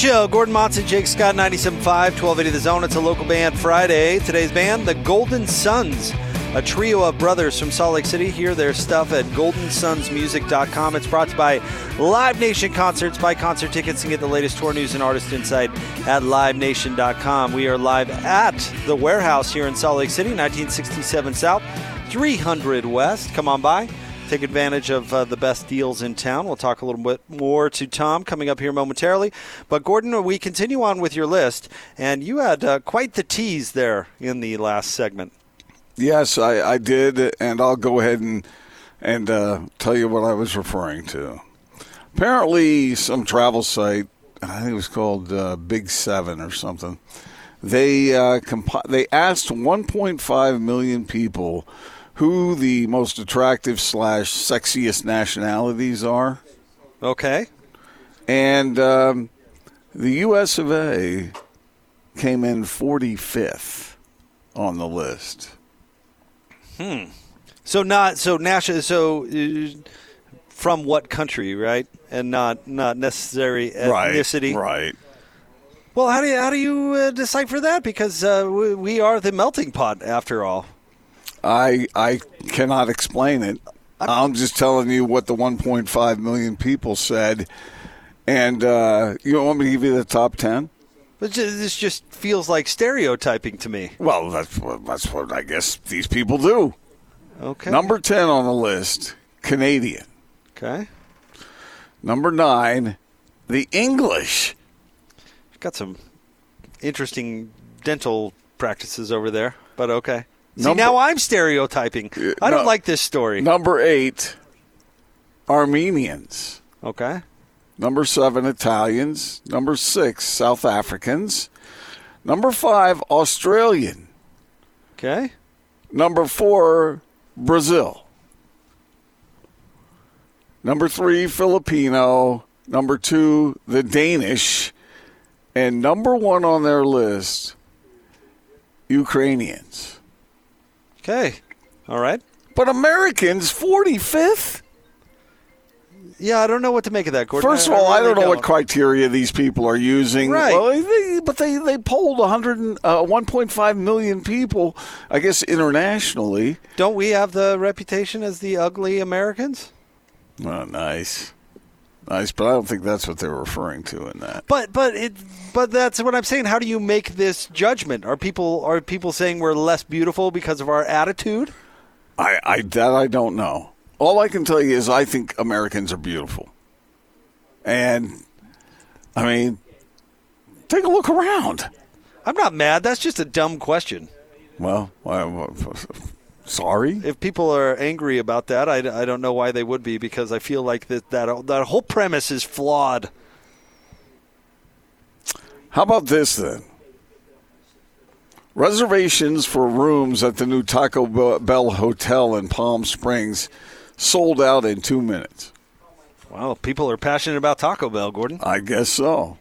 Show. Gordon Monson, Jake Scott, 97.5, 1280 The Zone. It's a local band Friday. Today's band, the Golden Suns, a trio of brothers from Salt Lake City. Hear their stuff at goldensunsmusic.com. It's brought to you by Live Nation Concerts. Buy concert tickets and get the latest tour news and artist insight at livenation.com. We are live at the warehouse here in Salt Lake City, 1967 South, 300 West. Come on by. Take advantage of uh, the best deals in town. We'll talk a little bit more to Tom coming up here momentarily. But, Gordon, we continue on with your list, and you had uh, quite the tease there in the last segment. Yes, I, I did, and I'll go ahead and and uh, tell you what I was referring to. Apparently, some travel site, I think it was called uh, Big Seven or something. They uh, they asked 1.5 million people who the most attractive slash sexiest nationalities are, Okay. and um, the U.S. of A. came in 45th on the list. Hmm. So not so national. So uh, from what country, right? And not not necessary ethnicity. Right. Well, how do you how do you uh, decipher that? Because uh, we, we are the melting pot, after all. I I cannot explain it. I'm just telling you what the 1.5 million people said, and uh, you want me to give you the top ten? But this just feels like stereotyping to me. Well, that's what that's what I guess these people do. Okay. Number ten on the list, Canadian. Okay. Number nine, the English. Got some interesting dental practices over there, but okay. See, Number- now I'm stereotyping. I don't no. like this story. Number eight, Armenians. Okay. Number seven, Italians. Number six, South Africans. Number five, Australian. Okay. Number four, Brazil. Number three, Filipino. Number two, the Danish. And number one on their list, Ukrainians. Okay. All right. But Americans, 45th? Yeah, I don't know what to make of that, Gordon. First of all, I, really don't know what criteria these people are using. Right. Well, they, but they, they polled 100, and- uh, 1.5 million people, I guess, internationally. Don't we have the reputation as the ugly Americans? Oh, nice. Nice, but I don't think that's what they're referring to in that. But but it but that's what I'm saying. How do you make this judgment? Are people are people saying we're less beautiful because of our attitude? I, I that I don't know. All I can tell you is I think Americans are beautiful, and I mean, take a look around. I'm not mad. That's just a dumb question. Well, I, sorry. If people are angry about that, I, I don't know why they would be because I feel like that that that whole premise is flawed. How about this then? Reservations for rooms at the new Taco Bell Hotel in Palm Springs sold out in two minutes. Wow, people are passionate about Taco Bell, Gordon. I guess so.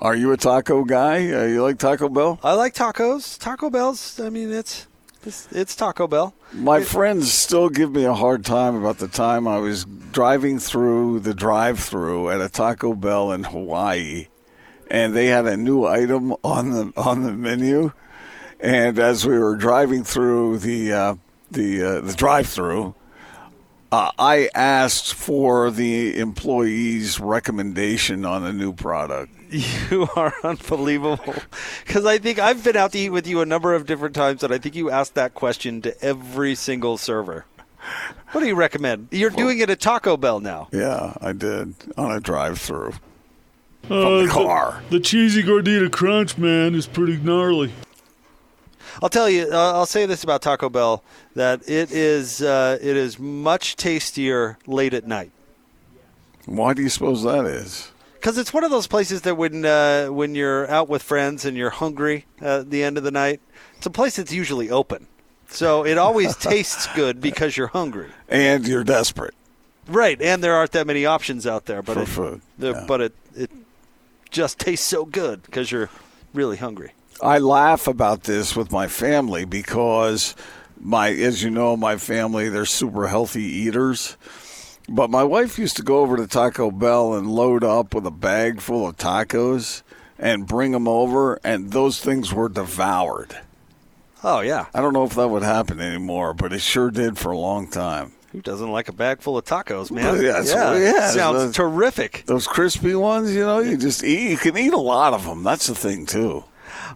Are you a taco guy? Uh, you like Taco Bell? I like tacos. Taco Bell's. I mean, it's it's, it's Taco Bell. My friends still give me a hard time about the time I was driving through the drive-through at a Taco Bell in Hawaii, and they had a new item on the on the menu. And as we were driving through the uh, the uh, the drive-through, uh, I asked for the employee's recommendation on a new product. You are unbelievable. Because I think I've been out to eat with you a number of different times, and I think you asked that question to every single server. What do you recommend? You're doing it at Taco Bell now. Yeah, I did on a drive-through. Uh, the car. The, cheesy gordita crunch, man, is pretty gnarly. I'll tell you. Uh, I'll say this about Taco Bell: that it is uh, it is much tastier late at night. Why do you suppose that is? Because it's one of those places that when uh, when you're out with friends and you're hungry at the end of the night, it's a place that's usually open. So it always tastes good because you're hungry. And you're desperate. Right, and there aren't that many options out there, but For it, food, the- yeah. but it it just tastes so good because you're really hungry. I laugh about this with my family because my, as you know, my family they're super healthy eaters. But my wife used to go over to Taco Bell and load up with a bag full of tacos and bring them over, and those things were devoured. Oh yeah, I don't know if that would happen anymore, but it sure did for a long time. who doesn't like a bag full of tacos, man? Yeah, it's- yeah, sounds those- terrific. Those crispy ones, you know, you just eat. You can eat a lot of them. That's the thing too.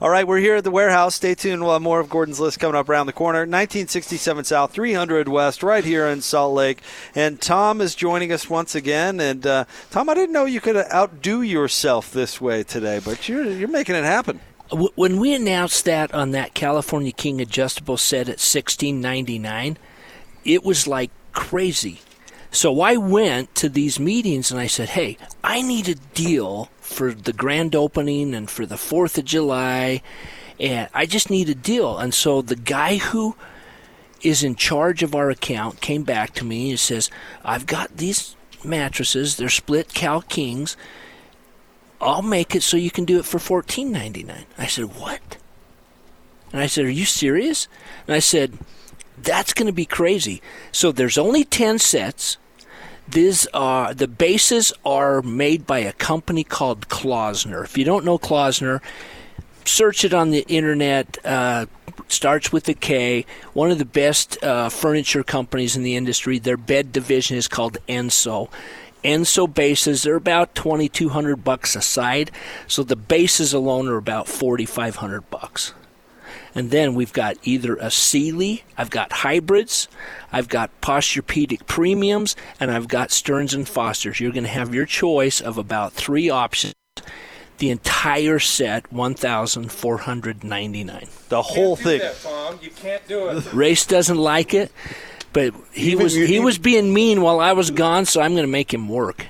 All right, we're here at the warehouse. Stay tuned. We'll have more of Gordon's list coming up around the corner. 1967 South, 300 West, right here in Salt Lake. And Tom is joining us once again. And uh, Tom, I didn't know you could outdo yourself this way today, but you're you're making it happen. When we announced that on that California King adjustable set at sixteen ninety nine, it was like crazy. So I went to these meetings and I said, "Hey, I need a deal for the grand opening and for the Fourth of July, and I just need a deal." And so the guy who is in charge of our account came back to me and says, "I've got these mattresses. They're split Cal Kings." I'll make it so you can do it for fourteen ninety nine. I said, What? And I said, Are you serious? And I said, That's gonna be crazy. So there's only ten sets. These are the bases are made by a company called Klaussner. If you don't know Klaussner, search it on the internet. Uh, starts with a K. One of the best uh, furniture companies in the industry. Their bed division is called Enso. Enso bases are about twenty two hundred bucks a side, so the bases alone are about forty five hundred bucks. And then we've got either a Sealy, I've got hybrids, I've got Posturepedic premiums, and I've got Stearns and Fosters. You're going to have your choice of about three options. The entire set, one thousand four hundred ninety nine. The whole thing. Tom. You can't do it. Race doesn't like it, but he Even was you- he was being mean while I was gone, so I'm going to make him work.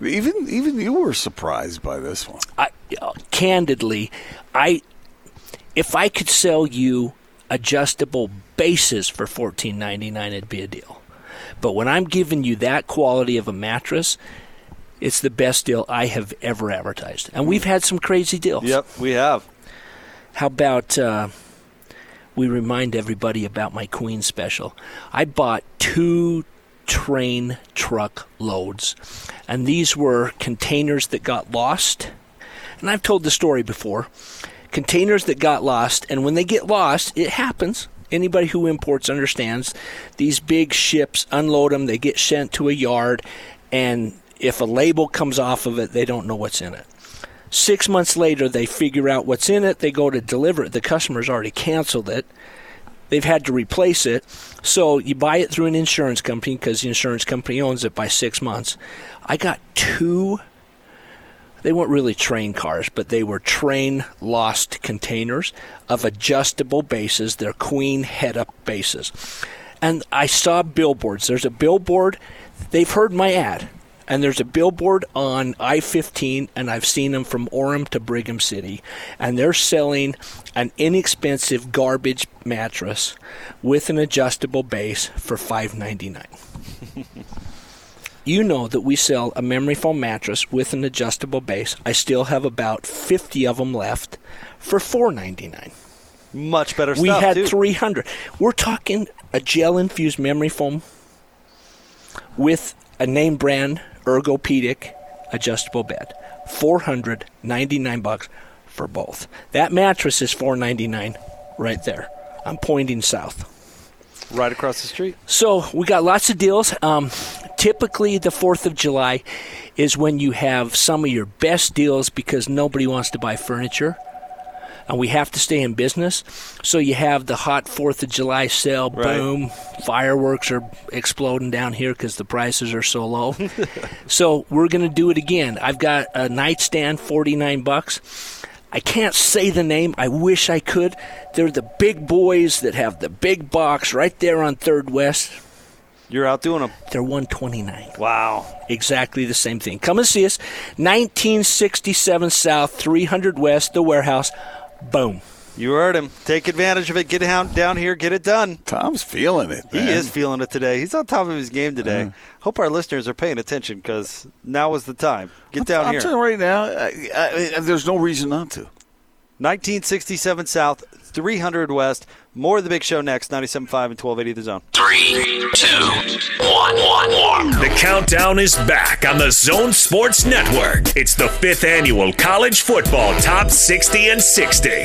Even even you were surprised by this one. I, uh, candidly, I if I could sell you adjustable bases for fourteen ninety nine, it'd be a deal. But when I'm giving you that quality of a mattress, it's the best deal I have ever advertised, and we've had some crazy deals. Yep, we have. How about uh, we remind everybody about my Queen special? I bought two train truck loads, and these were containers that got lost. And I've told the story before. Containers that got lost, and when they get lost, it happens. Anybody who imports understands. These big ships unload them, they get sent to a yard, and if a label comes off of it, they don't know what's in it. Six months later, they figure out what's in it. They go to deliver it. The customer's already canceled it. They've had to replace it. So you buy it through an insurance company because the insurance company owns it by six months. I got two. They weren't really train cars, but they were train lost containers of adjustable bases. They're queen head up bases. And I saw billboards. There's a billboard. They've heard my ad. And there's a billboard on I 15, and I've seen them from Orem to Brigham City. And they're selling an inexpensive garbage mattress with an adjustable base for $5.99. you know that we sell a memory foam mattress with an adjustable base. I still have about 50 of them left for $4.99. Much better We stuff, had too. 300. We're talking a gel infused memory foam with a name brand ergopedic adjustable bed. 499 bucks for both. That mattress is 499 right there. I'm pointing south. Right across the street. So we got lots of deals. Um, typically, the 4th of July is when you have some of your best deals because nobody wants to buy furniture. And we have to stay in business. So you have the hot 4th of July sale, Right. boom, fireworks are exploding down here because the prices are so low. so we're going to do it again. I've got a nightstand, 49 bucks. I can't say the name. I wish I could. They're the big boys that have the big box right there on Third West. You're out doing them. They're 129. Wow. Exactly the same thing. Come and see us. 1967 South, 300 West, the warehouse. Boom. You heard him. Take advantage of it. Get down, down here. Get it done. Tom's feeling it. He is feeling it today. He's on top of his game today. Hope our listeners are paying attention because now is the time. Get down I'm here. telling you right now, I, I, there's no reason not to. 1967 South, 300 West. More of the big show next. 97.5 and 1280 the zone. Three, two, one, one, one. The countdown is back on the Zone Sports Network. It's the fifth annual College Football Top 60 and 60.